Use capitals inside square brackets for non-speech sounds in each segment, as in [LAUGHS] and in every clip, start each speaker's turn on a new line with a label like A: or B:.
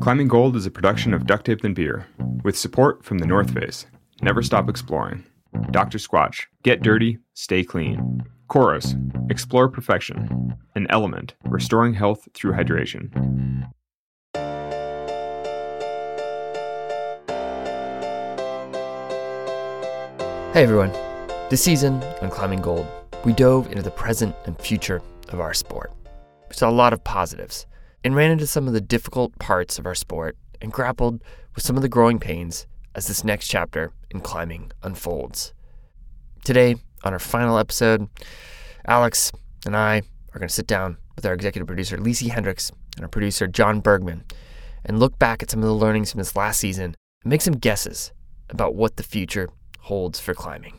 A: Climbing Gold is a production of Duct Tape and Beer, with support from the North Face. Never stop exploring. Dr. Squatch, get dirty, stay clean. Coros, explore perfection. An LMNT, restoring health through hydration.
B: Hey everyone. This season on Climbing Gold, we dove into the present and future of our sport. We saw a lot of positives and ran into some of the difficult parts of our sport and grappled with some of the growing pains as this next chapter in climbing unfolds. Today, on our final episode, Alex and I are going to sit down with our executive producer, Lisi Hendricks, and our producer, John Bergman, and look back at some of the learnings from this last season and make some guesses about what the future holds for climbing.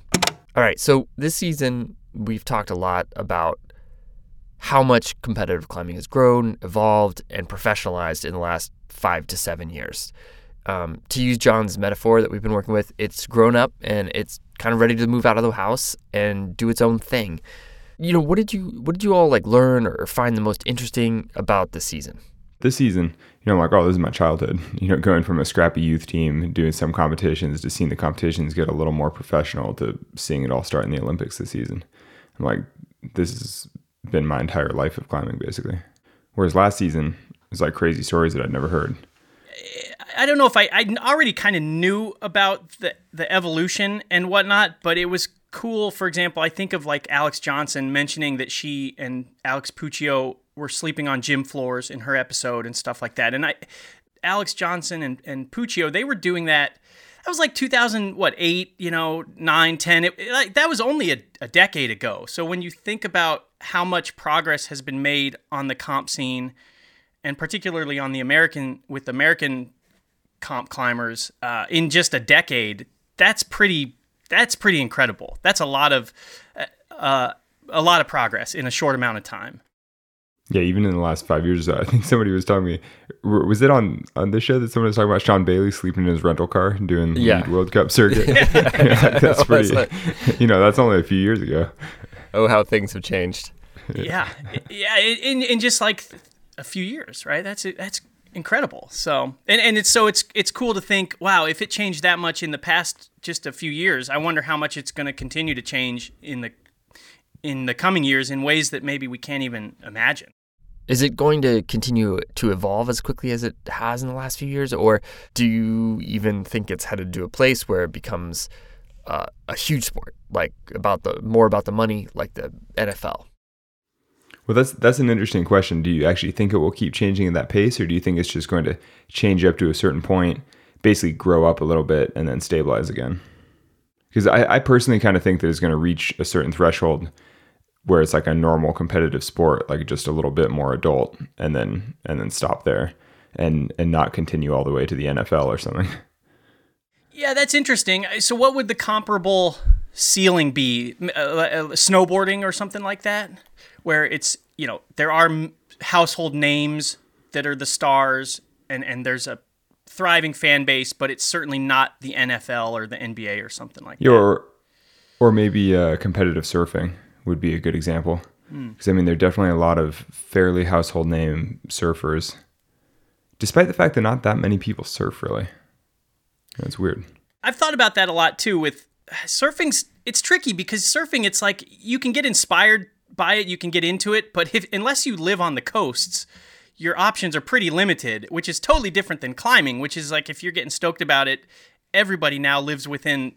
B: All right, so this season, we've talked a lot about how much competitive climbing has grown, evolved, and professionalized in the last five to seven years. Um, to use John's metaphor that we've been working with, it's grown up and it's kind of ready to move out of the house and do its own thing. You know, what did you what did you all like learn or find the most interesting about this season?
A: This season, you know, I'm like, oh, this is my childhood. [LAUGHS] You know, going from a scrappy youth team doing some competitions to seeing the competitions get a little more professional to seeing it all start in the Olympics this season. I'm like, this has been my entire life of climbing, basically. Whereas last season, it was like crazy stories that I'd never heard.
C: I don't know if I I already kind of knew about the the evolution and whatnot, but it was cool. For example, I think of like Alex Johnson mentioning that she and Alex Puccio were sleeping on gym floors in her episode and stuff like that. And I, Alex Johnson and and Puccio, they were doing that. That was like 2000, what, eight, you know, nine, 10. It, like, that was only a, a decade ago. So when you think about how much progress has been made on the comp scene, and particularly on the American, with American comp climbers uh, in just a decade, that's pretty that's pretty incredible. That's a lot of uh, a lot of progress in a short amount of time.
A: Yeah, even in the last five years, I think somebody was telling me, was it on on this show that someone was talking about Sean Bailey sleeping in his rental car and doing the
B: Yeah.
A: World Cup circuit? [LAUGHS] [LAUGHS] yeah, that's [LAUGHS] pretty. You know, that's only a few years ago.
B: Oh, how things have changed.
C: Yeah, yeah, in in just like a few years, right? That's that's incredible. So, and and it's so it's it's cool to think, wow, if it changed that much in the past just a few years, I wonder how much it's going to continue to change in the in the coming years in ways that maybe we can't even imagine.
B: Is it going to continue to evolve as quickly as it has in the last few years, or do you even think it's headed to a place where it becomes uh, a huge sport, like about the more about the money, like the NFL?
A: Well, that's that's an interesting question. Do you actually think it will keep changing at that pace, or do you think it's just going to change up to a certain point, basically grow up a little bit, and then stabilize again? Because I, I personally kind of think that it's going to reach a certain threshold where it's like a normal competitive sport, like just a little bit more adult, and then and then stop there, and and not continue all the way to the NFL or something.
C: Yeah, that's interesting. So, what would the comparable ceiling be? Uh, uh, snowboarding or something like that, where it's you know there are household names that are the stars, and and there's a thriving fan base, but it's certainly not the NFL or the NBA or something like that.
A: Or or maybe uh, competitive surfing would be a good example. Because I mean, there are definitely a lot of fairly household name surfers, despite the fact that not that many people surf really. That's weird.
C: I've thought about that a lot too with surfing's it's tricky because surfing it's like you can get inspired by it, you can get into it, but if unless you live on the coasts, your options are pretty limited, which is totally different than climbing, which is like if you're getting stoked about it, everybody now lives within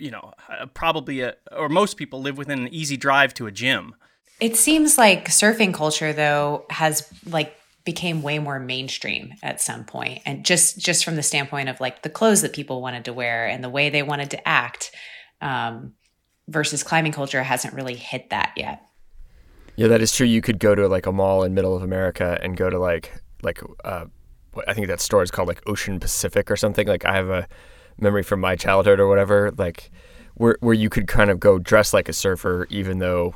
C: you know, probably a or most people live within an easy drive to a gym.
D: It seems like surfing culture though has like became way more mainstream at some point and just just from the standpoint of like the clothes that people wanted to wear and the way they wanted to act um, versus climbing culture hasn't really hit that yet
B: Yeah, that is true. You could go to like a mall in middle of America and go to like like uh, I think that store is called like Ocean Pacific or something. Like I have a memory from my childhood or whatever, like where where you could kind of go dress like a surfer, even though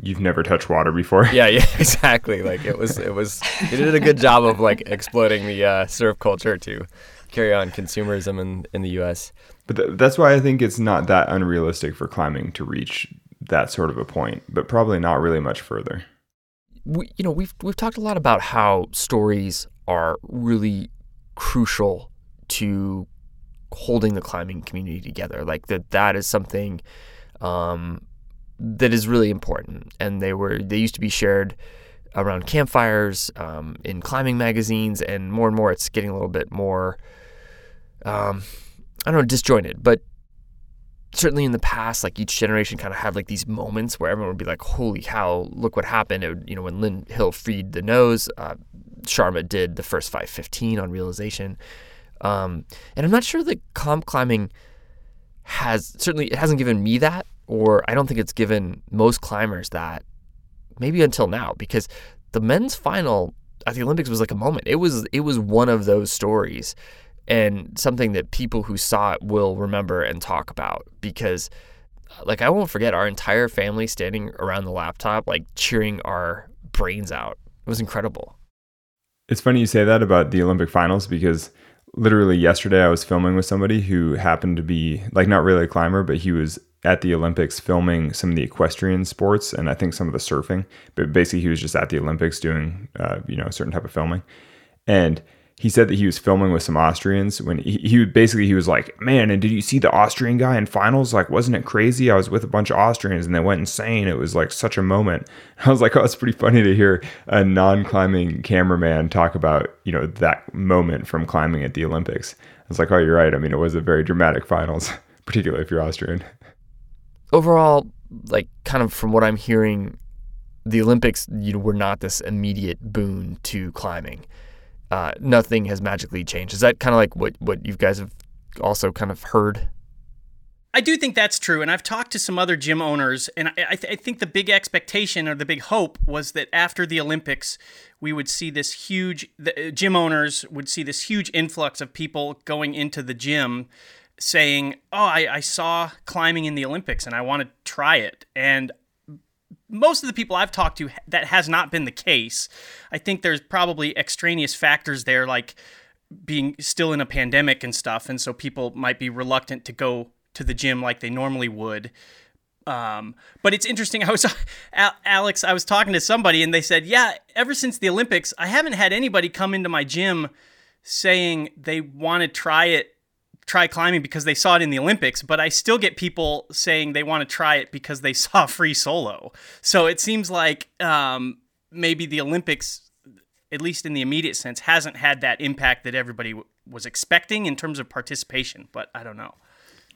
A: You've never touched water before.
B: yeah, yeah, [LAUGHS] exactly. Like it was it was they did a good job of like exploiting the uh, surf culture to carry on consumerism in in the U.S.
A: But th- that's why I think it's not that unrealistic for climbing to reach that sort of a point, but probably not really much further.
B: we, you know, we've we've talked a lot about how stories are really crucial to holding the climbing community together. Like that that is something um, that is really important. And they were they used to be shared around campfires um, in climbing magazines, and more and more it's getting a little bit more um, I don't know disjointed, but certainly in the past, like each generation kind of had like these moments where everyone would be like, "Holy cow! Look what happened!" Would, you know, when Lynn Hill freed the nose, uh, Sharma did the first 515 on realization. Um, and I'm not sure that comp climbing has certainly it hasn't given me that, or I don't think it's given most climbers that. Maybe until now, because the men's final at the Olympics was like a moment. It was it was one of those stories, and something that people who saw it will remember and talk about because, like, I won't forget our entire family standing around the laptop, like cheering our brains out. It was incredible.
A: It's funny you say that about the Olympic finals because literally yesterday I was filming with somebody who happened to be like not really a climber, but he was at the Olympics filming some of the equestrian sports and I think some of the surfing. But basically, he was just at the Olympics doing, uh, you know, a certain type of filming. And he said that he was filming with some Austrians when he, he basically he was like, "Man, and did you see the Austrian guy in finals? Like, wasn't it crazy? I was with a bunch of Austrians and they went insane. It was like such a moment." [LAUGHS] I was like, "Oh, it's pretty funny to hear a non-climbing cameraman talk about you know that moment from climbing at the Olympics." I was like, "Oh, you're right. I mean, it was a very dramatic finals, [LAUGHS] particularly if you're Austrian."
B: Overall, like kind of from what I'm hearing, the Olympics you know were not this immediate boon to climbing uh, nothing has magically changed. Is that kind of like what what you guys have also kind of heard?
C: I do think that's true, and I've talked to some other gym owners, and I, th- I, think the big expectation or the big hope was that after the Olympics, we would see this huge. The uh, gym owners would see this huge influx of people going into the gym, saying, "Oh, I, I saw climbing in the Olympics, and I want to try it." And most of the people I've talked to, that has not been the case. I think there's probably extraneous factors there, like being still in a pandemic and stuff, and so people might be reluctant to go to the gym like they normally would. Um, but it's interesting. [LAUGHS] I was Alex. I was talking to somebody, and they said, "Yeah, ever since the Olympics, I haven't had anybody come into my gym saying they want to try it try climbing because they saw it in the Olympics, but I still get people saying they want to try it because they [LAUGHS] saw free solo. So it seems like um, maybe the Olympics, at least in the immediate sense, hasn't had that impact that everybody w- was expecting in terms of participation. But I don't know.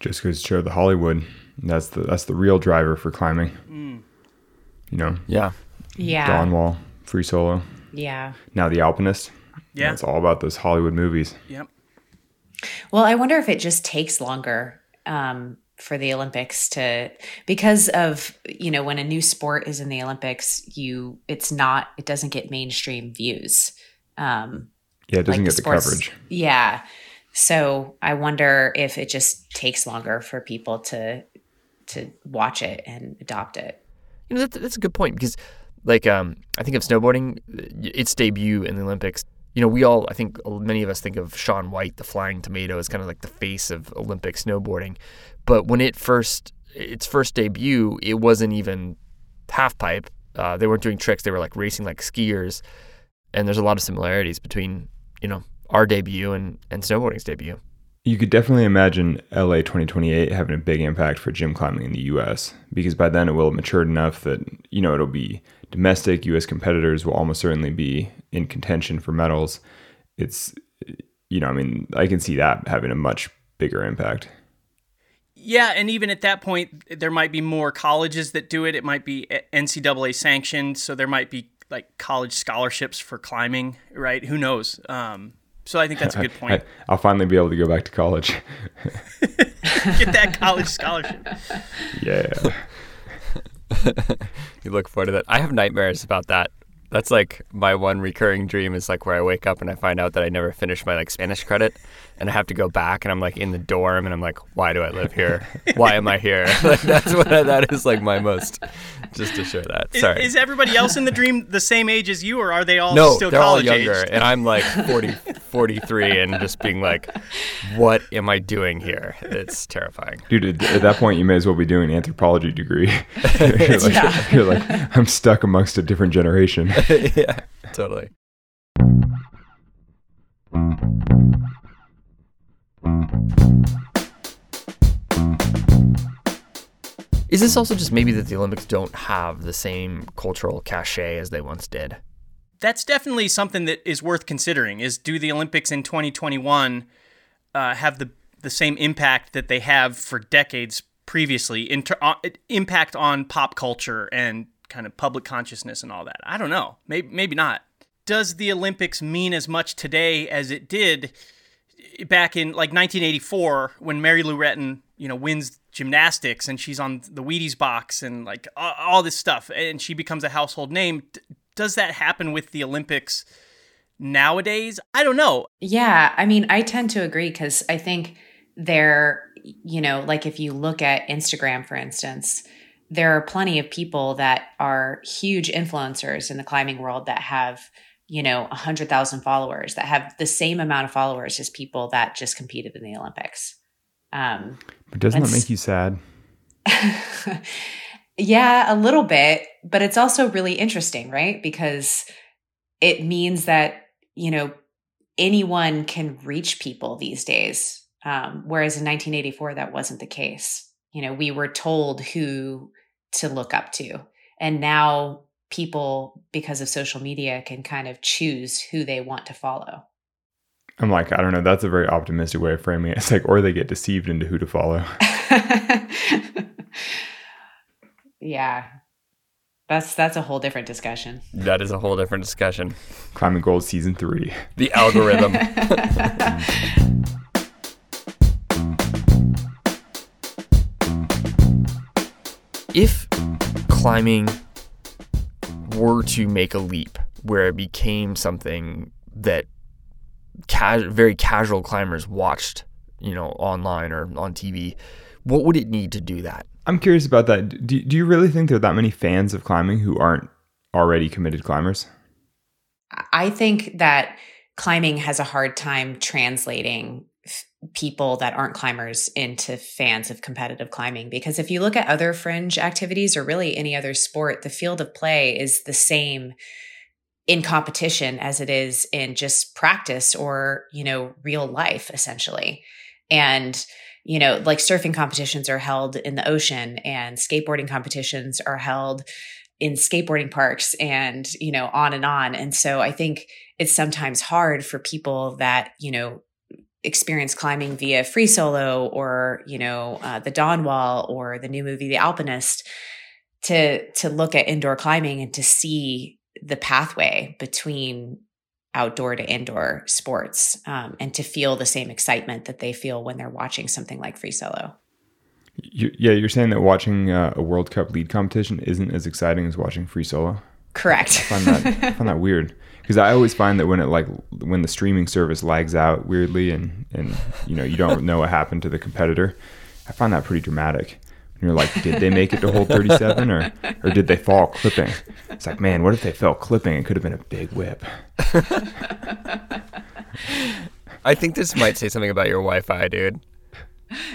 A: Just because show the Hollywood, that's the that's the real driver for climbing. Mm. You know.
B: Yeah.
D: Yeah.
A: Dawn Wall, free solo.
D: Yeah.
A: Now the Alpinist.
C: Yeah.
A: It's all about those Hollywood movies.
C: Yep.
D: Well, I wonder if it just takes longer um, for the Olympics to because of you know when a new sport is in the Olympics, you it's not it doesn't get mainstream views. Um,
A: yeah, it doesn't like get the, sports, coverage.
D: Yeah, so I wonder if it just takes longer for people to to watch it and adopt it.
B: You know, that's, that's a good point because, like, um, I think of snowboarding, its debut in the Olympics you know, we all, I think many of us think of Shaun White, the flying tomato, as kind of like the face of Olympic snowboarding. But when it first, its first debut, it wasn't even half pipe. Uh, they weren't doing tricks. They were like racing like skiers. And there's a lot of similarities between, you know, our debut and, and snowboarding's debut.
A: You could definitely imagine LA 2028 having a big impact for gym climbing in the US because by then it will have matured enough that, you know, it'll be domestic US competitors will almost certainly be in contention for medals. It's, you know, I mean, I can see that having a much bigger impact.
C: Yeah, and even at that point, there might be more colleges that do it. It might be NCAA sanctioned, so there might be like college scholarships for climbing, right? Who knows? Um, so I think that's a good [LAUGHS] point.
A: I, will finally be able to go back to college. [LAUGHS]
C: Get that college scholarship. [LAUGHS]
A: Yeah. [LAUGHS]
B: you look forward to that. I have nightmares about that that's like my one recurring dream is like where I wake up and I find out that I never finished my like Spanish credit and I have to go back and I'm like in the dorm and I'm like, why do I live here? Why am I here? [LAUGHS] like, that's what I, that is like my most just to share that. Sorry.
C: Is, is, everybody else in the dream the same age as you or are they all
B: no,
C: still
B: they're
C: college
B: all younger
C: aged?
B: and I'm like [LAUGHS] 40, 43 and just being like, what am I doing here? It's terrifying.
A: Dude, at that point you may as well be doing an anthropology degree. [LAUGHS] you're, like, yeah. you're like, I'm stuck amongst a different generation.
B: yeah, totally. Is this also just maybe that the Olympics don't have the same cultural cachet as they once did?
C: That's definitely something that is worth considering. Is do the Olympics in 2021 uh, have the the same impact that they have for decades previously? Uh, impact on pop culture and kind of public consciousness and all that. I don't know. Maybe maybe not. Does the Olympics mean as much today as it did back in like 1984 when Mary Lou Retton, you know, wins gymnastics and she's on the Wheaties box and like all, this stuff and she becomes a household name. Does that happen with the Olympics nowadays? I don't know.
D: Yeah, I mean, I tend to agree cuz I think there, you know, like if you look at Instagram for instance, there are plenty of people that are huge influencers in the climbing world that have you know, 100,000 followers that have the same amount of followers as people that just competed in the Olympics. Um,
A: but doesn't that make you sad? [LAUGHS]
D: yeah, a little bit, but it's also really interesting, right? Because it means that, you know, anyone can reach people these days. Um, whereas in 1984, that wasn't the case. You know, we were told who to look up to. And now people, because of social media, can kind of choose who they want to follow.
A: I'm like, I don't know. That's a very optimistic way of framing it. It's like, or they get deceived into who to follow. [LAUGHS]
D: yeah. That's that's a whole different discussion.
B: That is a whole different discussion.
A: Climbing Gold season three.
B: The algorithm. [LAUGHS] if climbing were to make a leap where it became something that ca- very casual climbers watched, you know, online or on TV, what would it need to do that?
A: I'm curious about that. Do, do you really think there are that many fans of climbing who aren't already committed climbers?
D: I think that climbing has a hard time translating people that aren't climbers into fans of competitive climbing. Because if you look at other fringe activities or really any other sport the field of play is the same in competition as it is in just practice or you know real life essentially. And you know like surfing competitions are held in the ocean and skateboarding competitions are held in skateboarding parks and you know on and on. And so i think it's sometimes hard for people that you know experience climbing via free solo or you know uh, the dawn wall or the new movie the alpinist to to look at indoor climbing and to see the pathway between outdoor to indoor sports um, and to feel the same excitement that they feel when they're watching something like free solo.
A: You, yeah you're saying that watching uh, a world cup lead competition isn't as exciting as watching free solo
D: correct
A: i find that, I find that weird because I always find that when it like when the streaming service lags out weirdly and and you know you don't know what happened to the competitor, I find that pretty dramatic. And you're like, did they make it to hole 37 or or did they fall clipping? It's like, man, what if they fell clipping? It could have been a big whip.
B: I think this might say something about your Wi-Fi, dude.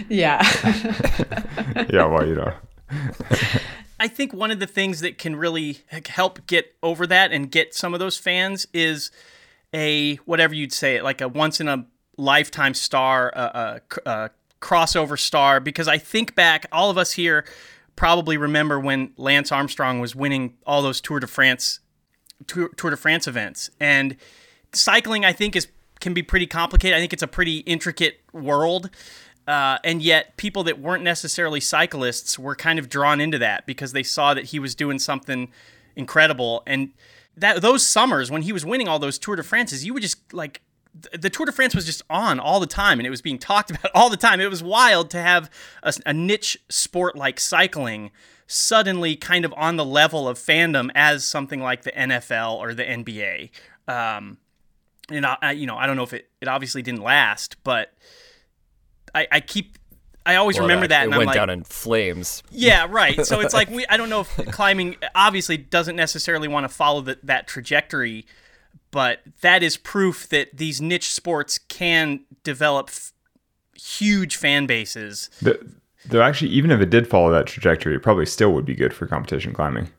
D: Yeah. [LAUGHS]
A: yeah, well, you know. [LAUGHS]
C: I think one of the things that can really help get over that and get some of those fans is a whatever you'd say it like a once in a lifetime star, a, a, a crossover star. Because I think back, all of us here probably remember when Lance Armstrong was winning all those Tour de France Tour, Tour de France events, and cycling I think is can be pretty complicated. I think it's a pretty intricate world. Uh, and yet, people that weren't necessarily cyclists were kind of drawn into that because they saw that he was doing something incredible. And that those summers when he was winning all those Tour de France's, you would just like the Tour de France was just on all the time, and it was being talked [LAUGHS] about all the time. It was wild to have a, a niche sport like cycling suddenly kind of on the level of fandom as something like the NFL or the NBA. Um, and I, you know, I don't know if it, it obviously didn't last, but I, I keep I always well, remember that.
B: It
C: and
B: went
C: I'm like,
B: down in flames.
C: Yeah, right. So it's like [LAUGHS] we. I don't know if climbing obviously doesn't necessarily want to follow the, that trajectory, but that is proof that these niche sports can develop f- huge fan bases.
A: The, though actually, even if it did follow that trajectory, it probably still would be good for competition climbing,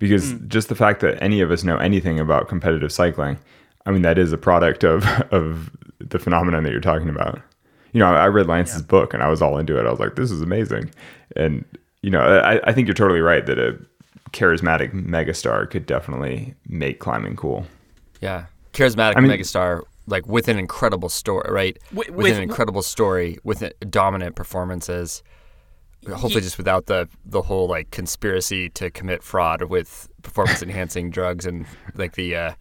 A: because mm. just the fact that any of us know anything about competitive cycling, I mean, that is a product of [LAUGHS] of the phenomenon that you're talking about you know, I read Lance's yeah. book and I was all into it. I was like, this is amazing. And, you know, I, I think you're totally right that a charismatic megastar could definitely make climbing cool.
B: Yeah, charismatic
A: I mean-
B: megastar, like with an incredible story, right?
C: With-
B: with,
C: with-
B: an incredible story, with dominant performances. Hopefully, just without the the whole like conspiracy to commit fraud with performance enhancing drugs and like the. Uh, y-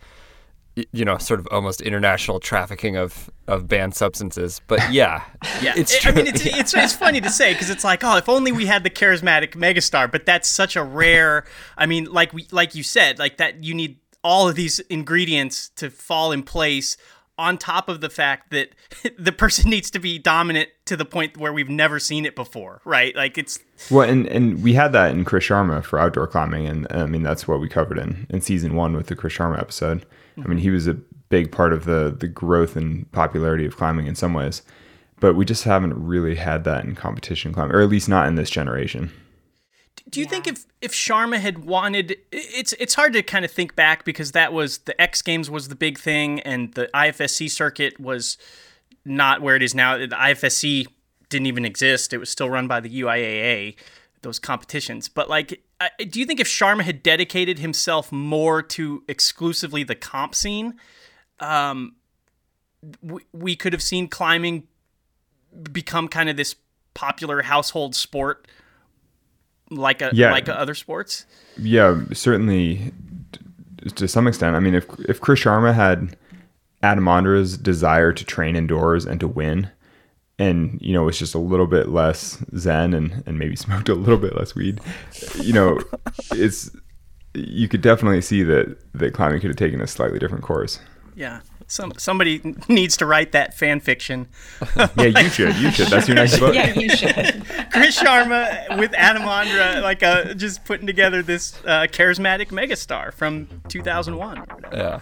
B: you know, sort of almost international trafficking of, of banned substances, but yeah, [LAUGHS]
C: Yeah,
B: it's true.
C: I mean, it's, it's it's funny to say because it's like, oh, if only we had the charismatic megastar. But that's such a rare. I mean, like we like you said, like that you need all of these ingredients to fall in place. On top of the fact that [LAUGHS] the person needs to be dominant to the point where we've never seen it before, right? Like it's
A: Well, and, and we had that in Chris Sharma for outdoor climbing, and I mean that's what we covered in, in season one with the Chris Sharma episode. I mean, he was a big part of the the growth and popularity of climbing in some ways, but we just haven't really had that in competition climbing, or at least not in this generation.
C: Do you think if if Sharma had wanted, it's it's hard to kind of think back because that was the X Games was the big thing, and the IFSC circuit was not where it is now. The IFSC didn't even exist; it was still run by the UIAA. Those competitions, but like, I- do you think if Sharma had dedicated himself more to exclusively the comp scene, um, we, we could have seen climbing become kind of this popular household sport like a
A: Yeah.
C: like other sports.
A: Yeah, certainly to some extent. I mean, if if Chris Sharma had Adam Ondra's desire to train indoors and to win, and you know was just a little bit less zen and and maybe [LAUGHS] smoked a little bit less weed, you know, [LAUGHS] it's you could definitely see that that climbing could have taken a slightly different course.
C: Yeah. Some somebody needs to write that fan fiction. [LAUGHS]
A: Yeah, you should. You should. That's your next book.
D: Yeah, you should.
C: Chris Sharma with Adam Ondra, like uh, just putting together this uh, charismatic megastar from 2001.
B: Yeah.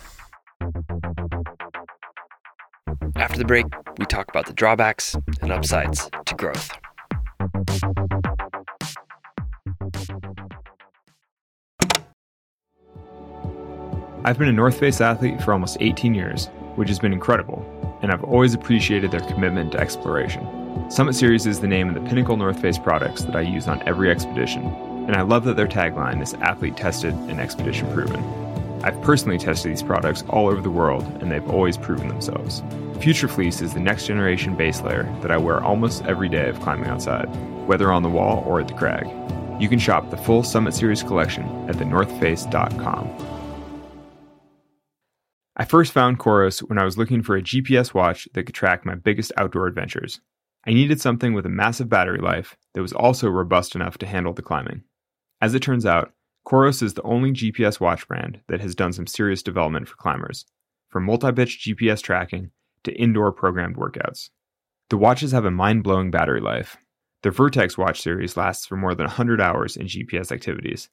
B: After the break, we talk about the drawbacks and upsides to growth.
A: I've been a North Face athlete for almost 18 years, which has been incredible, and I've always appreciated their commitment to exploration. Summit Series is the name of the pinnacle North Face products that I use on every expedition, and I love that their tagline is athlete tested and expedition proven. I've personally tested these products all over the world, and they've always proven themselves. Future Fleece is the next generation base layer that I wear almost every day of climbing outside, whether on the wall or at the crag. You can shop the full Summit Series collection at thenorthface.com. I first found Coros when I was looking for a GPS watch that could track my biggest outdoor adventures. I needed something with a massive battery life that was also robust enough to handle the climbing. As it turns out, Coros is the only GPS watch brand that has done some serious development for climbers, from multi pitch GPS tracking to indoor programmed workouts. The watches have a mind blowing battery life. The Vertex watch series lasts for more than 100 hours in GPS activities,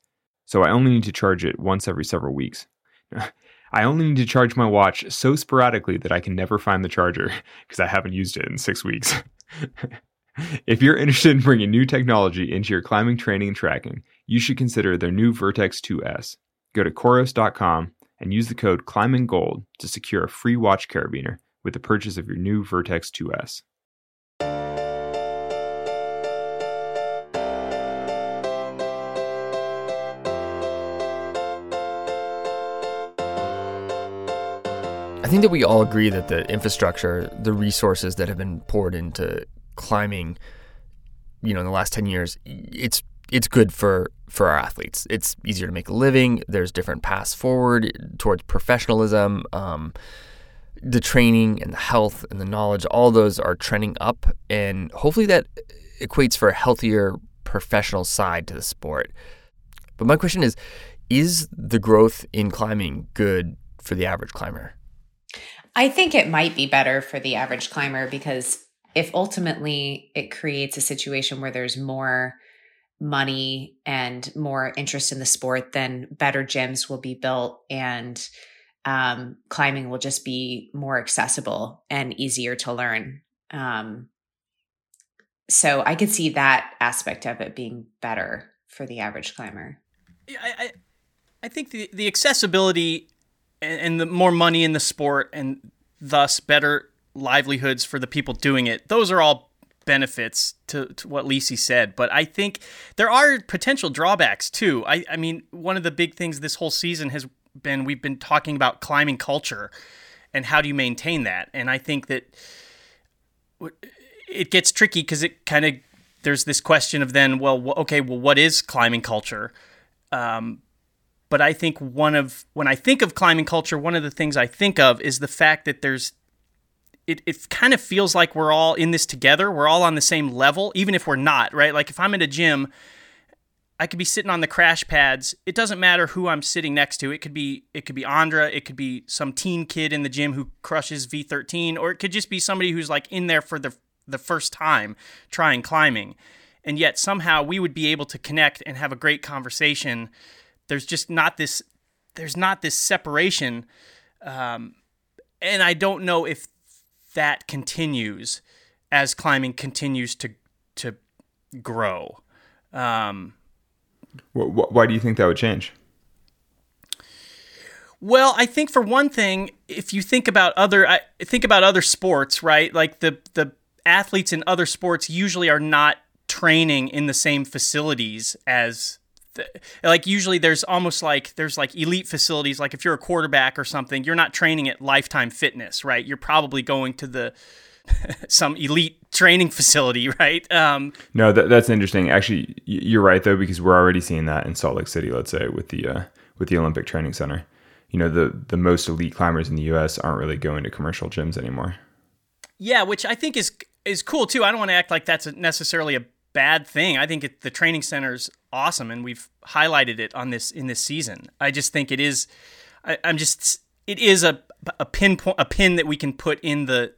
A: so I only need to charge it once every several weeks. [LAUGHS] I only need to charge my watch so sporadically that I can never find the charger [LAUGHS] because I haven't used it in six weeks. [LAUGHS] if you're interested in bringing new technology into your climbing training and tracking, you should consider their new Vertex 2S. Go to Coros.com and use the code ClimbingGold to secure a free watch carabiner with the purchase of your new Vertex 2S.
B: I think that we all agree that the infrastructure, the resources that have been poured into climbing, you know, in the last 10 years, it's it's good for for our athletes. It's easier to make a living. There's different paths forward towards professionalism. Um, the training and the health and the knowledge, all those are trending up, and hopefully that equates for a healthier professional side to the sport. But my question is, is the growth in climbing good for the average climber?
D: I think it might be better for the average climber because if ultimately it creates a situation where there's more money and more interest in the sport, then better gyms will be built and um, climbing will just be more accessible and easier to learn. Um, so I could see that aspect of it being better for the average climber.
C: Yeah, I, I, I think the, the accessibility and, and the more money in the sport and thus better livelihoods for the people doing it, those are all benefits to, to what Lisi said, but I think there are potential drawbacks too. I, I mean, one of the big things this whole season has been we've been talking about climbing culture and how do you maintain that, and I think that it gets tricky because it kind of there's this question of then well okay well what is climbing culture? Um, but i think one of when i think of climbing culture one of the things i think of is the fact that there's it, it kind of feels like we're all in this together we're all on the same level even if we're not right like if i'm in a gym I could be sitting on the crash pads. It doesn't matter who I'm sitting next to. It could be it could be Ondra, it could be some teen kid in the gym who crushes V13, or it could just be somebody who's like in there for the the first time trying climbing. And yet somehow we would be able to connect and have a great conversation. There's just not this there's not this separation. Um, and I don't know if that continues as climbing continues to to grow. Um,
A: why do you think that would change?
C: Well, I think for one thing, if you think about other I think about other sports, right? Like the the athletes in other sports usually are not training in the same facilities as like usually there's almost like there's like elite facilities like if you're a quarterback or something, you're not training at Lifetime Fitness, right? You're probably going to the [LAUGHS] some elite training [LAUGHS] facility, right? Um,
A: no, that, that's interesting. Actually, you're right though because we're already seeing that in Salt Lake City. Let's say with the uh, with the Olympic Training Center, you know the the most elite climbers in the U.S. aren't really going to commercial gyms anymore.
C: Yeah, which I think is is cool too. I don't want to act like that's necessarily a bad thing. I think it, the training center's awesome, and we've highlighted it on this in this season. I just think it is. I, I'm just it is a a pinpoint a pin that we can put in the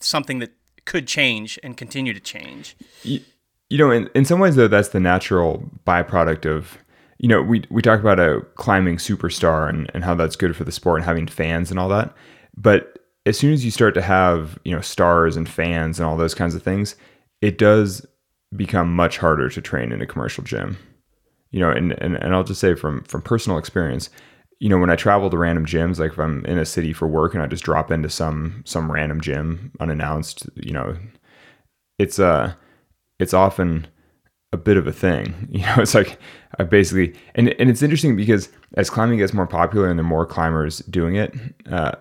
C: something that could change and continue to change.
A: You, you know, in, in some ways, though, that's the natural byproduct of, you know, we, we talk about a climbing superstar and, and how that's good for the sport and having fans and all that. But as soon as you start to have, you know, stars and fans and all those kinds of things, it does become much harder to train in a commercial gym. You know, and, and, and I'll just say from from personal experience, you know, when I travel to random gyms, like if I'm in a city for work and I just drop into some some random gym unannounced, you know, it's uh it's often a bit of a thing. [LAUGHS] You know, it's like I basically and and it's interesting because as climbing gets more popular and there are more climbers doing it, uh,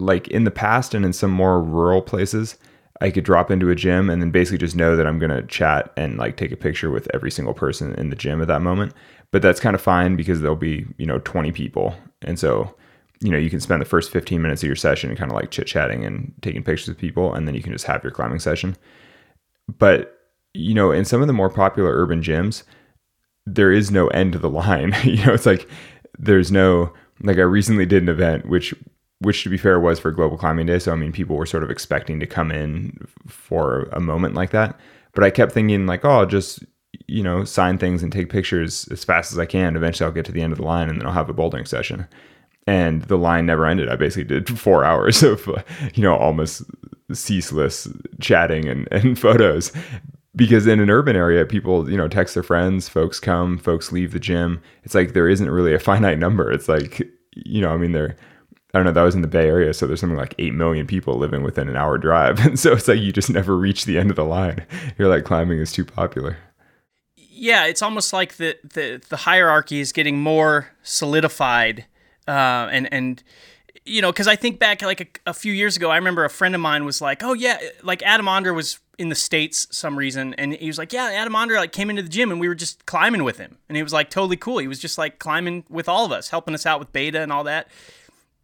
A: like in the past and in some more rural places, I could drop into a gym and then basically just know that I'm gonna chat and like take a picture with every single person in the gym at that moment. But that's kind of fine because there'll be, you know, 20 people and so, you know, you can spend the first 15 minutes of your session kind of like chit chatting and taking pictures with people, and then you can just have your climbing session. But, you know, in some of the more popular urban gyms, there is no end to the line. [LAUGHS] you know, it's like there's no, like I recently did an event, which, which to be fair was for Global Climbing Day. So, I mean, people were sort of expecting to come in for a moment like that. But I kept thinking, like, oh, just you know, sign things and take pictures as fast as I can. Eventually, I'll get to the end of the line and then I'll have a bouldering session. And the line never ended. I basically did [LAUGHS] four hours of, [LAUGHS] you know, almost ceaseless chatting and, [LAUGHS] and photos. Because in an urban area, people, you know, text their friends, folks come, folks leave the gym. It's like there isn't really a finite number. It's like, you know, I mean, there, I don't know, that was in the Bay Area. So there's something like 8 million people living within an hour drive. And [LAUGHS] so it's like you just never reach the end of the line. [LAUGHS] You're like, climbing is too popular
C: yeah, it's almost like the the, the hierarchy is getting more solidified, uh, and and you know, because I think back like a, a, few years ago, I remember a friend of mine was like, "Oh yeah, like Adam Ondra was in the states some reason, and he was like, yeah, Adam Ondra like came into the gym and we were just climbing with him, and he was like totally cool. He was just like climbing with all of us, helping us out with beta and all that."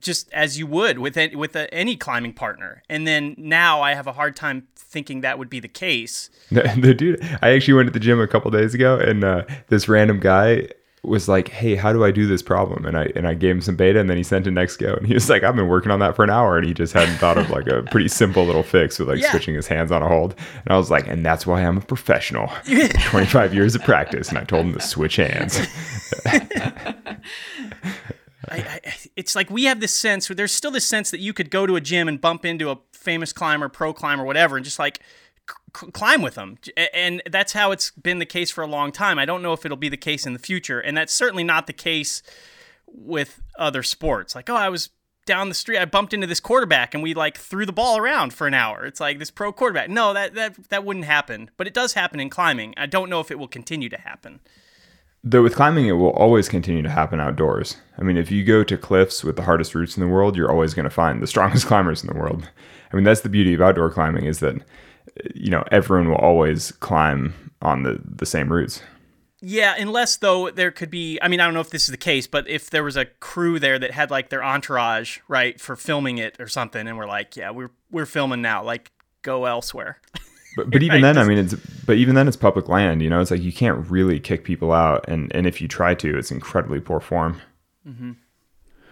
C: Just as you would with any, with a, any climbing partner. And then now I have a hard time thinking that would be the case. [LAUGHS]
A: The, dude, I actually went to the gym a couple days ago, and uh, this random guy was like, "Hey, how do I do this problem?" And I and I gave him some beta, and then he sent an next go, and he was like, "I've been working on that for an hour," and he just hadn't thought of like a pretty simple little fix with like yeah. switching his hands on a hold. And I was like, "And that's why I'm a professional. [LAUGHS] Twenty five years of practice." And I told him to switch hands. [LAUGHS]
C: I, I, it's like we have this sense. There's still this sense that you could go to a gym and bump into a famous climber, pro climber, whatever, and just like c- climb with them. And that's how it's been the case for a long time. I don't know if it'll be the case in the future, and that's certainly not the case with other sports. Like, oh, I was down the street. I bumped into this quarterback and we like threw the ball around for an hour. It's like this pro quarterback. No, that that that wouldn't happen. But it does happen in climbing. I don't know if it will continue to happen.
A: Though with climbing, it will always continue to happen outdoors. I mean, if you go to cliffs with the hardest routes in the world, you're always going to find the [LAUGHS] strongest climbers in the world. I mean, that's the beauty of outdoor climbing is that you know everyone will always climb on the the same routes.
C: Yeah, unless though there could be I mean, I don't know if this is the case, but if there was a crew there that had like their entourage, right, for filming it or something and we're like, yeah, we're we're filming now, like go elsewhere. [LAUGHS]
A: But, but even right, then, I mean, it's but even then, it's public land. You know, it's like you can't really kick people out, and and if you try to, it's incredibly poor form. Mm-hmm.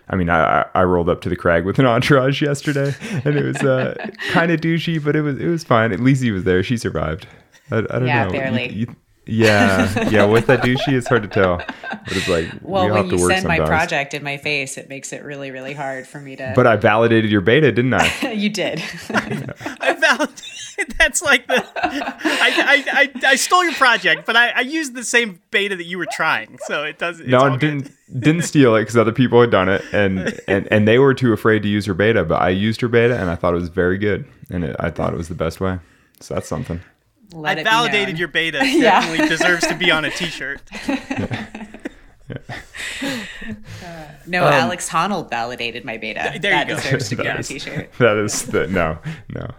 A: I mean, I I rolled up to the crag with an [LAUGHS] entourage yesterday, and it was uh, [LAUGHS] kind of douchey, but it was it was fine. At least he was there. She survived. I, I don't
D: yeah,
A: know.
D: barely. You, you,
A: yeah, yeah. With that douchey? It's hard to tell. But it's like
D: well, we when you send my project in my face, it makes it really, really hard for me to.
A: But I validated your beta, didn't I? [LAUGHS]
D: you did.
C: I validated. [LAUGHS] That's like the. I, I, I, I, stole your project, but I, I used the same beta that you were trying, so it doesn't.
A: No, I didn't didn't steal it because other people had done it, and, [LAUGHS] and and they were too afraid to use her beta. But I used her beta, and I thought it was very good, and it, I thought it was the best way. So that's something.
C: Let I validated your beta. [LAUGHS] yeah. Definitely deserves to be on a T-shirt.
D: Uh, no, um, Alex Honnold validated my beta.
C: There
D: that
C: you
D: go. deserves to be on a T-shirt.
A: That is the no, no.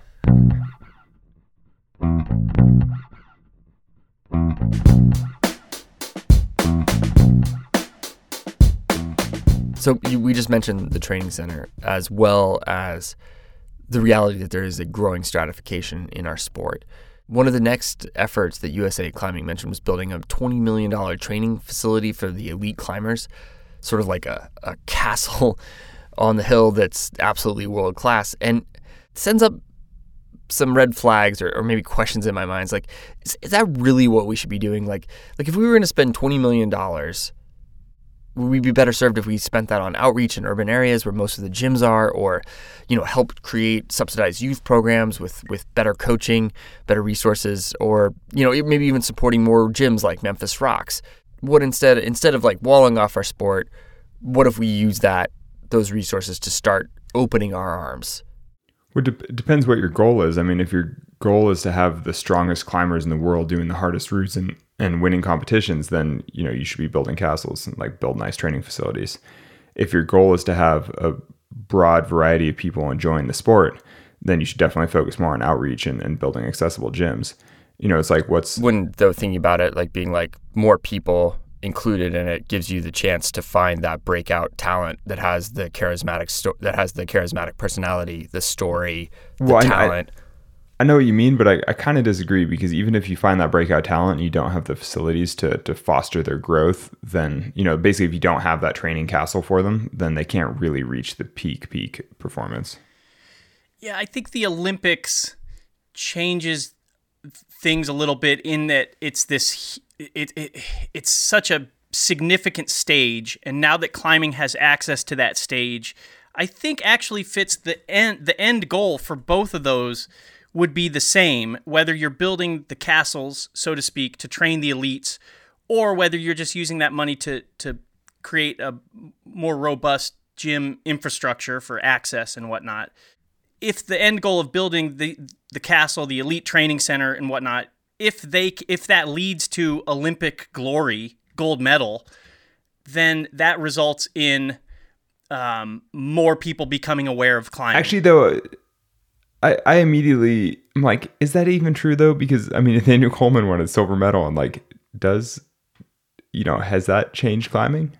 B: So you, we just mentioned the training center as well as the reality that there is a growing stratification in our sport. One of the next efforts that USA Climbing mentioned was building a $20 million training facility for the elite climbers, sort of like a, a [LAUGHS] castle on the hill that's absolutely world class. And sends up some red flags or, or maybe questions in my mind. It's like, is, is that really what we should be doing? Like, like if we were going to spend $20 million would we be better served if we spent that on outreach in urban areas where most of the gyms are or you know help create subsidized youth programs with with better coaching better resources or you know maybe even supporting more gyms like Memphis Rox what instead instead of like walling off our sport what if we use that those resources to start opening our arms
A: well, it depends what your goal is i mean if your goal is to have the strongest climbers in the world doing the hardest routes and and winning competitions, then you know you should be building castles and like build nice training facilities. If your goal is to have a broad variety of people enjoying the sport, then you should definitely focus more on outreach and, and building accessible gyms. You know, it's like what's
B: when though thinking about it, like being like more people included in it gives you the chance to find that breakout talent that has the charismatic sto- that has the charismatic personality, the story, the well, talent. I, I,
A: I know what you mean, but I, I kind of disagree because even if you find that breakout talent and you don't have the facilities to to foster their growth, then you know basically if you don't have that training castle for them, then they can't really reach the peak peak performance.
C: Yeah, I think the Olympics changes things a little bit in that it's this it, it it's such a significant stage and now that climbing has access to that stage I think actually fits the end the end goal for both of those would be the same whether you're building the castles, so to speak, to train the elites, or whether you're just using that money to to create a more robust gym infrastructure for access and whatnot. If the end goal of building the the castle, the elite training center and whatnot, if they if that leads to Olympic glory, gold medal, then that results in um, more people becoming aware of climbing.
A: Actually, though, I, I immediately I'm like, is that even true though? Because I mean, [LAUGHS] Nathaniel Coleman won a silver medal, and like, does you know has that changed climbing?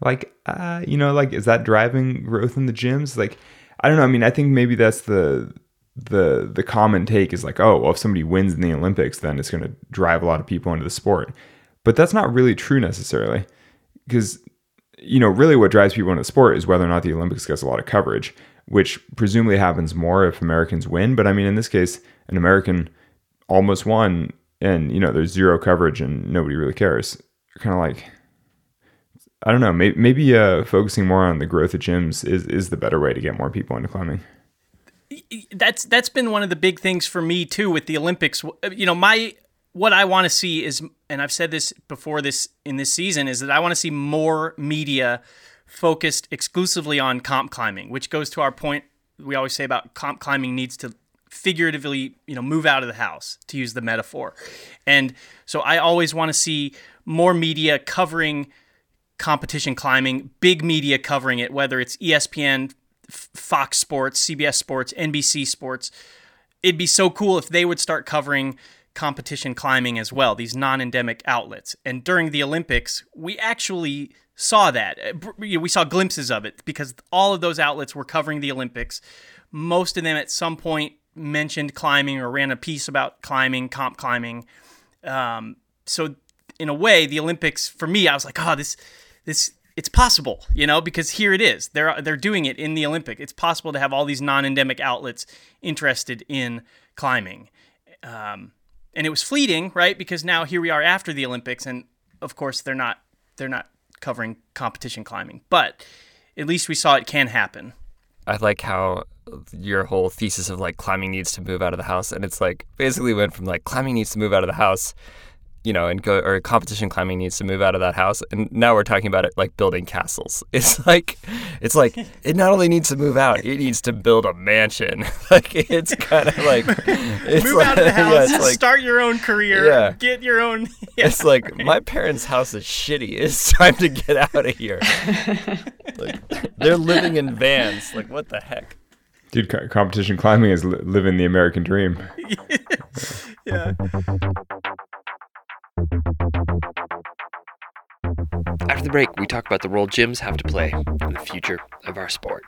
A: Like, uh, you know, like is that driving growth in the gyms? Like, I don't know. I mean, I think maybe that's the the the common take is like, oh, well, if somebody wins in the Olympics, then it's going to drive a lot of people into the sport. But that's not really true necessarily, because you know, really what drives people into the sport is whether or not the Olympics gets a lot of coverage which presumably happens more if Americans win. But I mean, in this case, an American almost won, and you know, there's zero coverage and nobody really cares. Kind of like, I don't know, maybe, maybe uh, focusing more on the growth of gyms is is the better way to get more people into climbing.
C: That's that's been one of the big things for me too with the Olympics. Uh, you know, my what I want to see is, and I've said this before this in this season, is that I want to see more media focused exclusively on comp climbing, which goes to our point we always say about comp climbing needs to figuratively, you know, move out of the house to use the metaphor. And so I always want to see more media covering competition climbing, big media covering it, whether it's ESPN, Fox Sports, CBS Sports, NBC Sports. It'd be so cool if they would start covering competition climbing as well, these non endemic outlets. And during the Olympics, we actually saw that. Uh, we saw glimpses of it because all of those outlets were covering the Olympics. Most of them at some point mentioned climbing or ran a piece about climbing, comp climbing. Um, so in a way, the Olympics for me, I was like, oh, this, this, it's possible, you know, because here it is. They're they're doing it in the Olympic. It's possible to have all these non-endemic outlets interested in climbing. Um, and it was fleeting, right? Because now here we are after the Olympics, and of course they're not they're not covering competition climbing, but at least we saw it can happen.
B: I like how your whole thesis of like climbing needs to move out of the house, and it's like basically went from like climbing needs to move out of the house you know, and go or competition climbing needs to move out of that house. And now we're talking about it like building castles. [LAUGHS] It's like it's like it not only needs to move out, it needs to build a mansion. [LAUGHS] like it's kind of like [LAUGHS]
C: it's move like, out of the house, yeah, like, start your own career, yeah. get your own.
B: Yeah. It's like my parents' house is shitty. It's time to get out of here. like they're living in vans. Like what the heck?
A: Dude, competition climbing is li- living the American dream.
C: yeah.
B: After the break, we talk about the role gyms have to play in the future of our sport.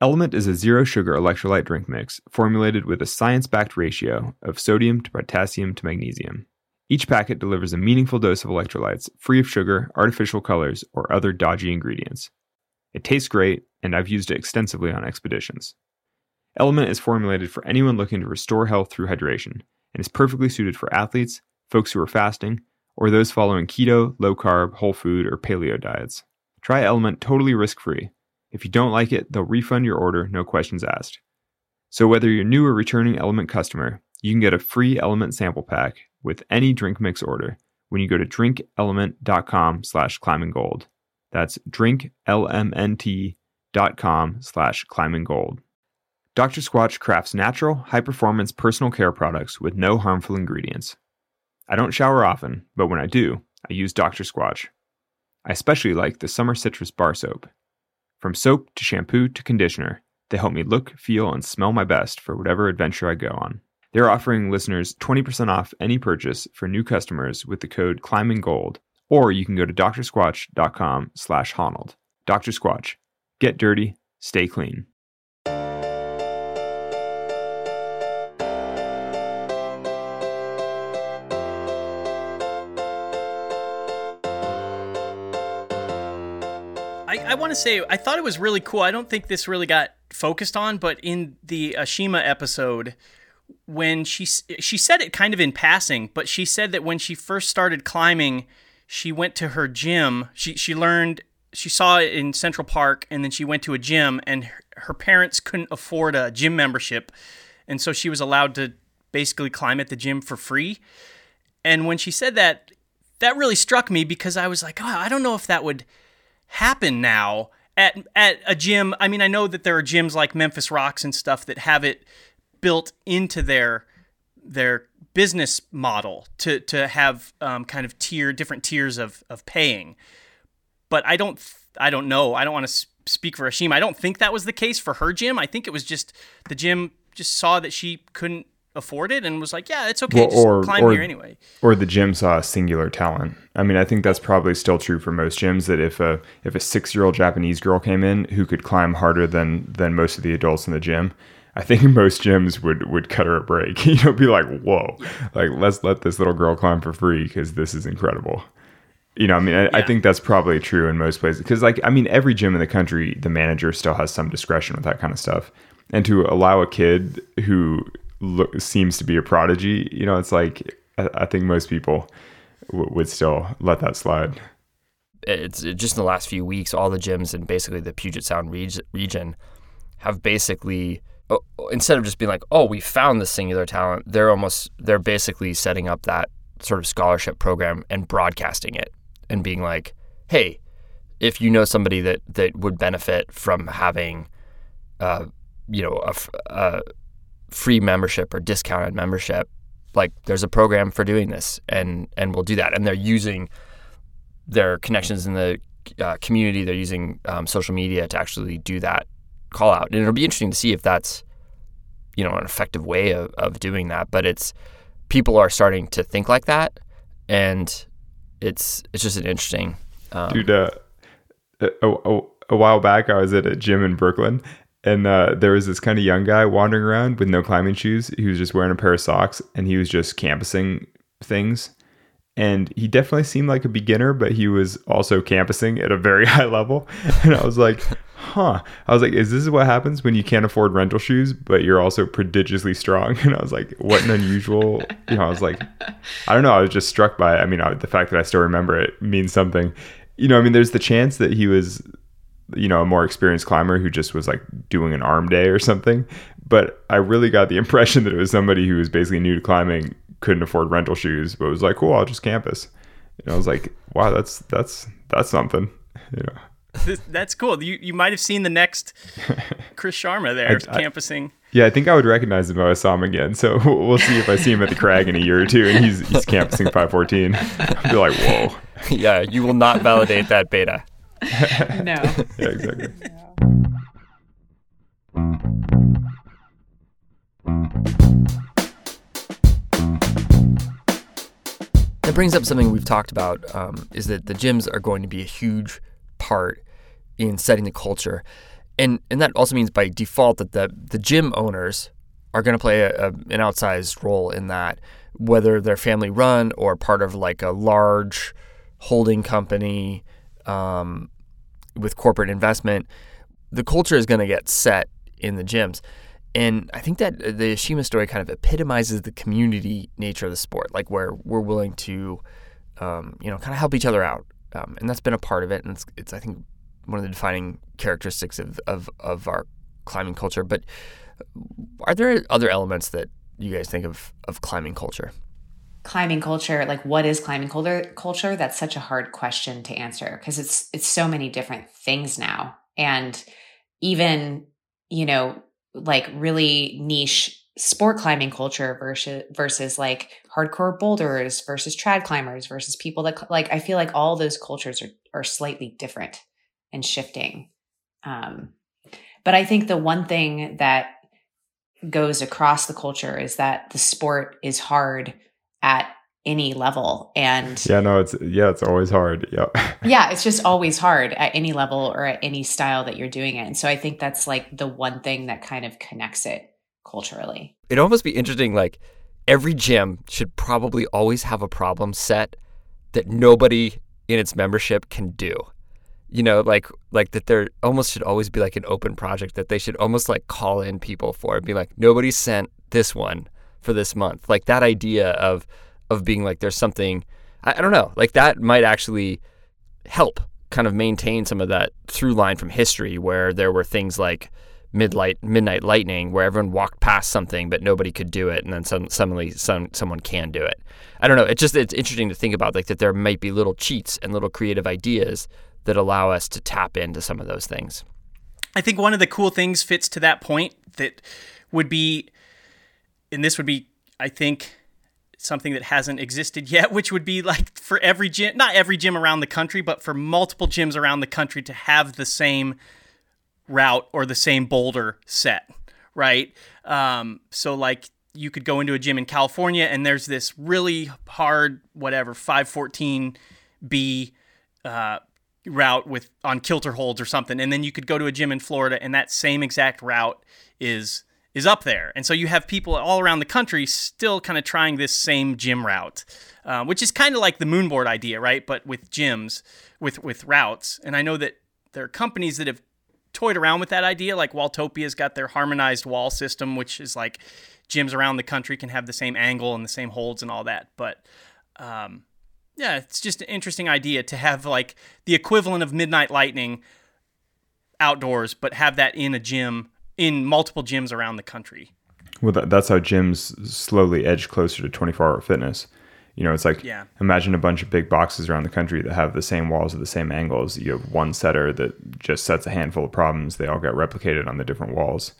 A: LMNT is a zero sugar electrolyte drink mix formulated with a science backed ratio of sodium to potassium to magnesium. Each packet delivers a meaningful dose of electrolytes, free of sugar, artificial colors, or other dodgy ingredients. It tastes great, and I've used it extensively on expeditions. LMNT is formulated for anyone looking to restore health through hydration and is perfectly suited for athletes, folks who are fasting, or those following keto, low carb, whole food, or paleo diets. Try LMNT totally risk free. If you don't like it, they'll refund your order, no questions asked. So whether you're new or returning LMNT customer, you can get a free LMNT sample pack with any drink mix order when you go to drinklmnt.com slash climbinggold. That's drinklmnt.com slash climbinggold. Dr. Squatch crafts natural, high performance personal care products with no harmful ingredients. I don't shower often, but when I do, I use Dr. Squatch. I especially like the Summer Citrus Bar Soap. From soap to shampoo to conditioner, they help me look, feel, and smell my best for whatever adventure I go on. They're offering listeners 20% off any purchase for new customers with the code ClimbingGold, or you can go to drsquatch.com slash Honnold. Dr. Squatch. Get dirty, stay clean.
C: I want to say I thought it was really cool. I don't think this really got focused on, but in the Ashima episode, when she she said it kind of in passing, but she said that when she first started climbing, she went to her gym. She she learned she saw it in Central Park, and then she went to a gym, and her, her parents couldn't afford a gym membership, and so she was allowed to basically climb at the gym for free. And when she said that, that really struck me because I was like, oh, I don't know if that would happen now at at a gym. I mean, I know that there are gyms like Memphis Rox and stuff that have it built into their their business model to to have um, kind of tier different tiers of of paying. But I don't I don't know. I don't want to speak for Ashima. I don't think that was the case for her gym. I think it was just the gym just saw that she couldn't afford it and was like, yeah, it's okay, well, or, climb
A: or,
C: here anyway.
A: Or the gym saw a singular talent. I mean, I think that's probably still true for most gyms. That if a if a six year old Japanese girl came in who could climb harder than than most of the adults in the gym, I think [LAUGHS] most gyms would would cut her a break. [LAUGHS] You know, be like, whoa, like let's let this little girl climb for free because this is incredible. You know, I mean, I, yeah. I think that's probably true in most places because, like, I mean, every gym in the country, the manager still has some discretion with that kind of stuff, and to allow a kid who look, seems to be a prodigy, you know, it's like I, I think most people w- would still let that slide.
B: It's just in the last few weeks, all the gyms in basically the Puget Sound reg- region have basically instead of just being like, "Oh, we found this singular talent," they're almost they're basically setting up that sort of scholarship program and broadcasting it and being like, "Hey, if you know somebody that that would benefit from having, uh, you know, a, a free membership or discounted membership, like there's a program for doing this, and and we'll do that." And they're using their connections in the uh, community. They're using um, social media to actually do that call out, and it'll be interesting to see if that's you know an effective way of, of doing that. But it's people are starting to think like that, and it's it's just an interesting.
A: Um, Dude, uh, a, a, a, while back, I was at a gym in Brooklyn, and uh, there was this kind of young guy wandering around with no climbing shoes. He was just wearing a pair of socks, and he was just campusing things. And he definitely seemed like a beginner, but he was also campusing at a very [LAUGHS] high level. And I was like, huh. I was like, is this what happens when you can't afford rental shoes, but you're also prodigiously strong? [LAUGHS] And I was like, what an unusual, you know, I was like, I don't know. I was just struck by it. I mean, I, the fact that I still remember it means something. You know, I mean, there's the chance that he was, you know, a more experienced climber who just was like doing an arm day or something. But I really got the [LAUGHS] impression that it was somebody who was basically new to climbing, couldn't afford rental shoes, but was like, cool, I'll just campus. And I was like, wow, that's, that's, that's something, [LAUGHS] you know.
C: That's cool. You you might have seen the next [LAUGHS] Chris Sharma there I, campusing.
A: yeah, I think I would recognize him if I saw him again. So [LAUGHS] we'll see if I see him at the crag in a year or two and he's he's campusing 514. I'll be like, whoa.
B: Yeah, you will not validate that beta.
D: no.
A: Yeah, exactly.
B: That brings up something we've talked about um, is that the gyms are going to be a huge part in setting the culture. And and that also means by default that the the gym owners are going to play a, a, an outsized role in that, whether they're family run or part of like a large holding company um, with corporate investment. The culture is going to get set in the gyms. And I think that the Shima story kind of epitomizes the community nature of the sport, like where we're willing to, um, you know, kind of help each other out. Um, and that's been a part of it. And it's, it's I think, one of the defining characteristics of, of, of our climbing culture. But are there other elements that you guys think of of climbing culture?
D: Climbing culture, like what is climbing? Culture that's such a hard question to answer because it's it's so many different things now, and even you know like really niche sport climbing culture versus versus like hardcore boulders versus trad climbers versus people that like I feel like all those cultures are are slightly different and shifting. Um, but I think the one thing that goes across the culture is that the sport is hard at any level. And
A: yeah no it's yeah it's always hard. Yeah. [LAUGHS]
D: Yeah it's just always hard at any level or at any style that you're doing it. And so i think that's like the one thing that kind of connects it culturally.
B: It'd almost be interesting like every gym should probably always have a problem set that nobody in its membership can do. You know, like like that there almost should always be like an open project that they should almost like call in people for and be like, nobody sent this one for this month. Like that idea of of being like there's something I, I don't know, like that might actually help kind of maintain some of that through line from history where there were things like midnight midnight lightning where everyone walked past something but nobody could do it and then some, suddenly some, someone can do it i don't know it's just it's interesting to think about like that there might be little cheats and little creative ideas that allow us to tap into some of those things.
C: I think one of the cool things fits to that point that would be, and this would be, I think, something that hasn't existed [LAUGHS] yet, which would be like for every gym, not every gym around the country, but for multiple gyms around the country to have the same route or the same boulder set, right? Um, so, like, you could go into a gym in California and there's this really hard, whatever, 514B uh, route with on kilter holds or something and then you could go to a gym in Florida and that same exact route is is up there. And so you have people all around the country still kind of trying this same gym route uh, which is kind of like the moonboard idea right? But with gyms with with routes. And I know that there are companies that have toyed around with that idea like Walltopia's got their harmonized wall system which is like gyms around the country can have the same angle and the same holds and all that. But um, yeah, it's just an interesting idea to have like the equivalent of Midnight Lightning outdoors, but have that in a gym in multiple gyms around the country.
A: Well, that, that's how gyms slowly edge closer to 24 hour fitness. You know, it's like
C: Yeah.
A: imagine a bunch of big boxes around the country that have the same walls at the same angles. You have one setter that just sets a handful of problems. They all get replicated on the different walls.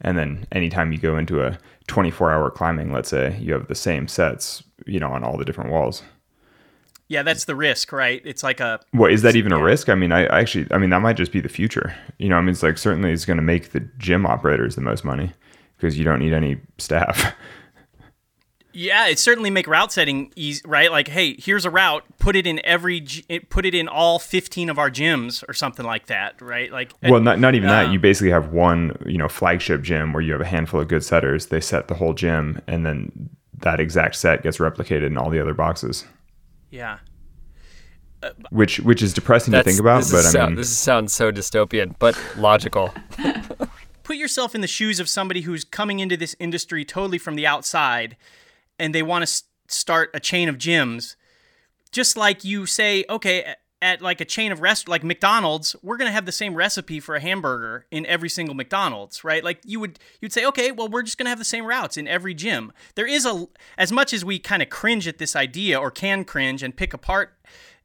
A: And then anytime you go into a 24 hour climbing, let's say, you have the same sets, you know, on all the different walls.
C: Yeah, that's the risk, right? It's like a
A: What is that even a risk? I mean, I, I actually, I mean, that might just be the future. You know, I mean, it's like certainly it's going to make the gym operators the most money because you don't need any staff. [LAUGHS]
C: Yeah, it certainly make route setting easy, right? Like, hey, here's a route. Put it in every, it- put it in all 15 of our gyms or something like that, right? Like,
A: Well, not not even that.
C: Um,
A: You basically have one, you know, flagship gym where you have a handful of good setters. They set the whole gym, and then that exact set gets replicated in all the other boxes,
C: yeah,
A: which which is depressing to think about. But
B: is
A: I mean,
B: this sounds so dystopian, but logical. [LAUGHS]
C: put yourself in the shoes of somebody who's coming into this industry totally from the outside, and they want to s- start a chain of gyms. Just like you say, okay, at like a chain of rest like McDonald's, we're gonna have the same recipe for a hamburger in every single McDonald's, right? Like you would you'd say, okay, well we're just gonna have the same routes in every gym. There is a as much as we kind of cringe at this idea or can cringe and pick apart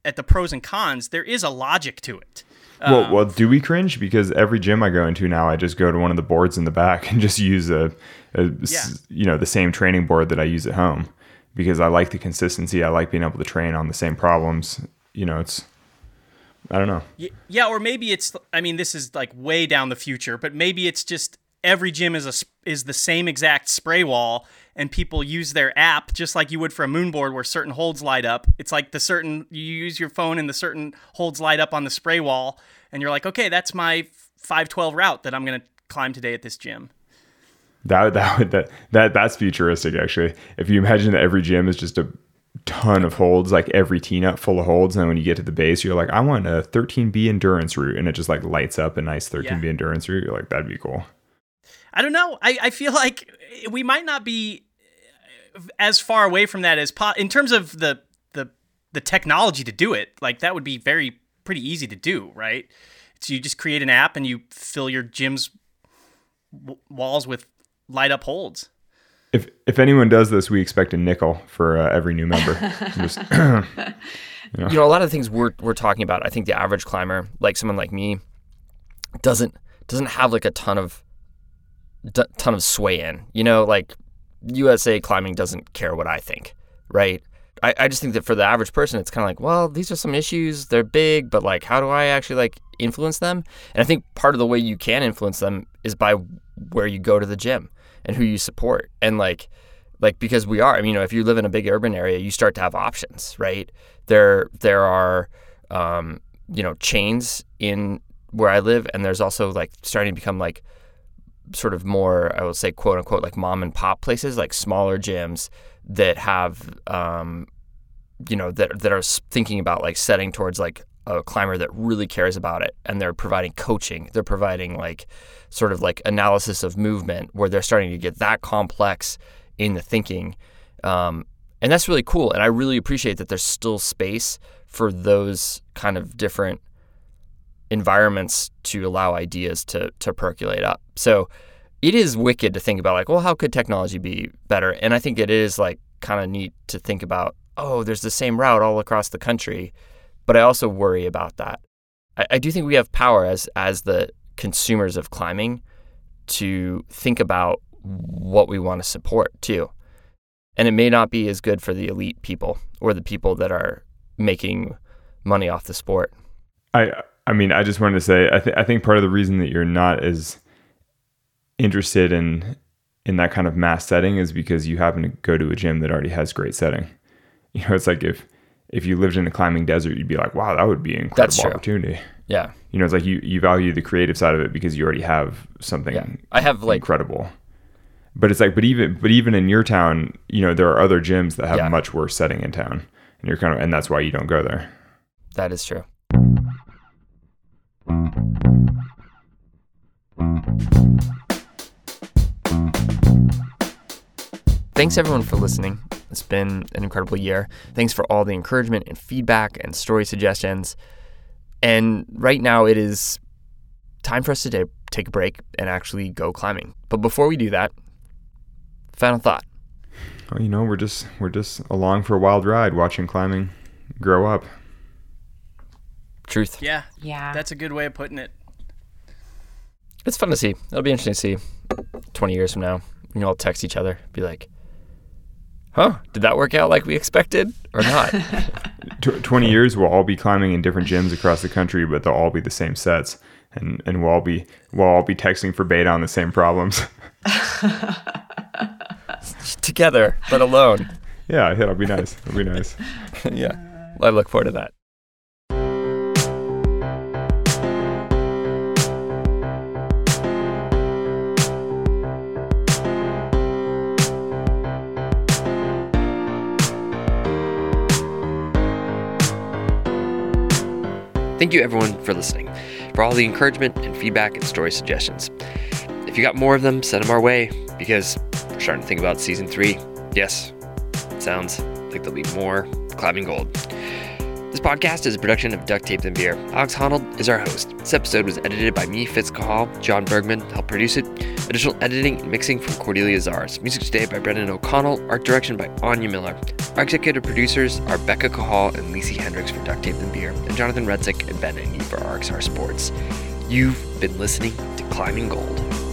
C: at the pros and cons, there is a logic to it.
A: well, well, um, do we cringe? Because every gym I go into now, I just go to one of the boards in the back [LAUGHS] and just use a,
C: Yeah.
A: you know, the same training board that I use at home because I like the consistency. I like being able to train on the same problems. You know, it's I don't know.
C: Yeah, or maybe it's. I mean, this is like way down the future, but maybe it's just every gym is a is the same exact spray wall, and people use their app just like you would for a moonboard, where certain holds light up. It's like the certain you use your phone and the certain holds light up on the spray wall, and you're like, okay, that's my five twelve route that I'm gonna climb today at this gym.
A: That that would that that that's futuristic actually. If you imagine that every gym is just a ton of holds, like every tee nut full of holds, and then when you get to the base, you're like, I want a 13B endurance route, and it just like lights up a nice 13B
C: Yeah.
A: endurance route. You're like, that'd be cool.
C: I don't know. I, I feel like we might not be as far away from that as po- in terms of the the the technology to do it. Like that would be very pretty easy to do, right? So you just create an app and you fill your gym's w- walls with light up holds.
A: If if anyone does this, we expect a nickel for uh, every new member. [LAUGHS] Just- [CLEARS THROAT]
B: you know, a lot of the things we're we're talking about, I think the average climber, like someone like me, doesn't doesn't have like a ton of d- ton of sway in. You know, like USA climbing doesn't care what I think, right? I, I just think that for the average person, it's kind of like, well, these are some issues. They're big, but like, how do I actually like influence them? And I think part of the way you can influence them is by where you go to the gym and who you support. And like, like because we are, I mean, you know, if you live in a big urban area, you start to have options, right? There, there are, um, you know, chains in where I live, and there's also like starting to become like sort of more, I will say, quote unquote, like mom and pop places, like smaller gyms that have, um, you know, that that are thinking about like setting towards like a climber that really cares about it, and they're providing coaching. They're providing like sort of like analysis of movement, where they're starting to get that complex in the thinking, um, and that's really cool. And I really appreciate that there's still space for those kind of different environments to allow ideas to to percolate up. So it is wicked to think about like, well, how could technology be better? And I think it is like kind of neat to think about, oh, there's the same route all across the country. But I also worry about that. I, I do think we have power as as the consumers of climbing to think about what we want to support too. And it may not be as good for the elite people or the people that are making money off the sport.
A: I I mean, I just wanted to say, I think I think part of the reason that you're not as interested in in that kind of mass setting is because you happen to go to a gym that already has great setting. You know, it's like if if you lived in a climbing desert, you'd be like, wow, that would be an incredible opportunity.
B: Yeah.
A: You know, it's like you you value the creative side of it because you already have something
B: Yeah. I have like
A: incredible. But it's like, but even but even in your town, you know, there are other gyms that have
B: Yeah.
A: much worse setting in town, and you're kind of, and that's why you don't go there.
B: that is true. Thanks everyone for listening. It's been an incredible year. Thanks for all the encouragement and feedback and story suggestions. And right now it is time for us to take, take a break and actually go climbing. But before we do that, final thought.
A: Well, you know, we're just we're just along for a wild ride, watching climbing grow up.
B: Truth.
C: Yeah,
D: Yeah.
C: that's a good way of putting it.
B: It's fun to see. It'll be interesting to see 20 years from now. We can all text each other, be like, huh, did that work out like we expected or not? [LAUGHS]
A: Tw 20 years we'll all be climbing in different gyms across the country but they'll all be the same sets and and we'll all be we'll all be texting for beta on the same problems [LAUGHS]
B: Together, but alone.
A: yeah it'll be nice it'll be nice [LAUGHS]
B: yeah. I look forward to that.
E: Thank you, everyone, for listening, for all the encouragement and feedback and story suggestions. If you got more of them, send them our way because we're starting to think about season three. Yes, sounds like there'll be more climbing gold. This podcast is a production of Duct Tape and Beer. Alex Honnold is our host. This episode was edited by me, Fitz Cahall. John Bergman helped produce it. Additional editing and mixing from Cordelia Zars. Music today by Brendan O'Connell. Art direction by Anya Miller. Our executive producers are Becca Cahall and Lacey Hendricks for Duct Tape and Beer, and Jonathan Redsick and Ben Engie for RXR Sports. You've been listening to Climbing Gold.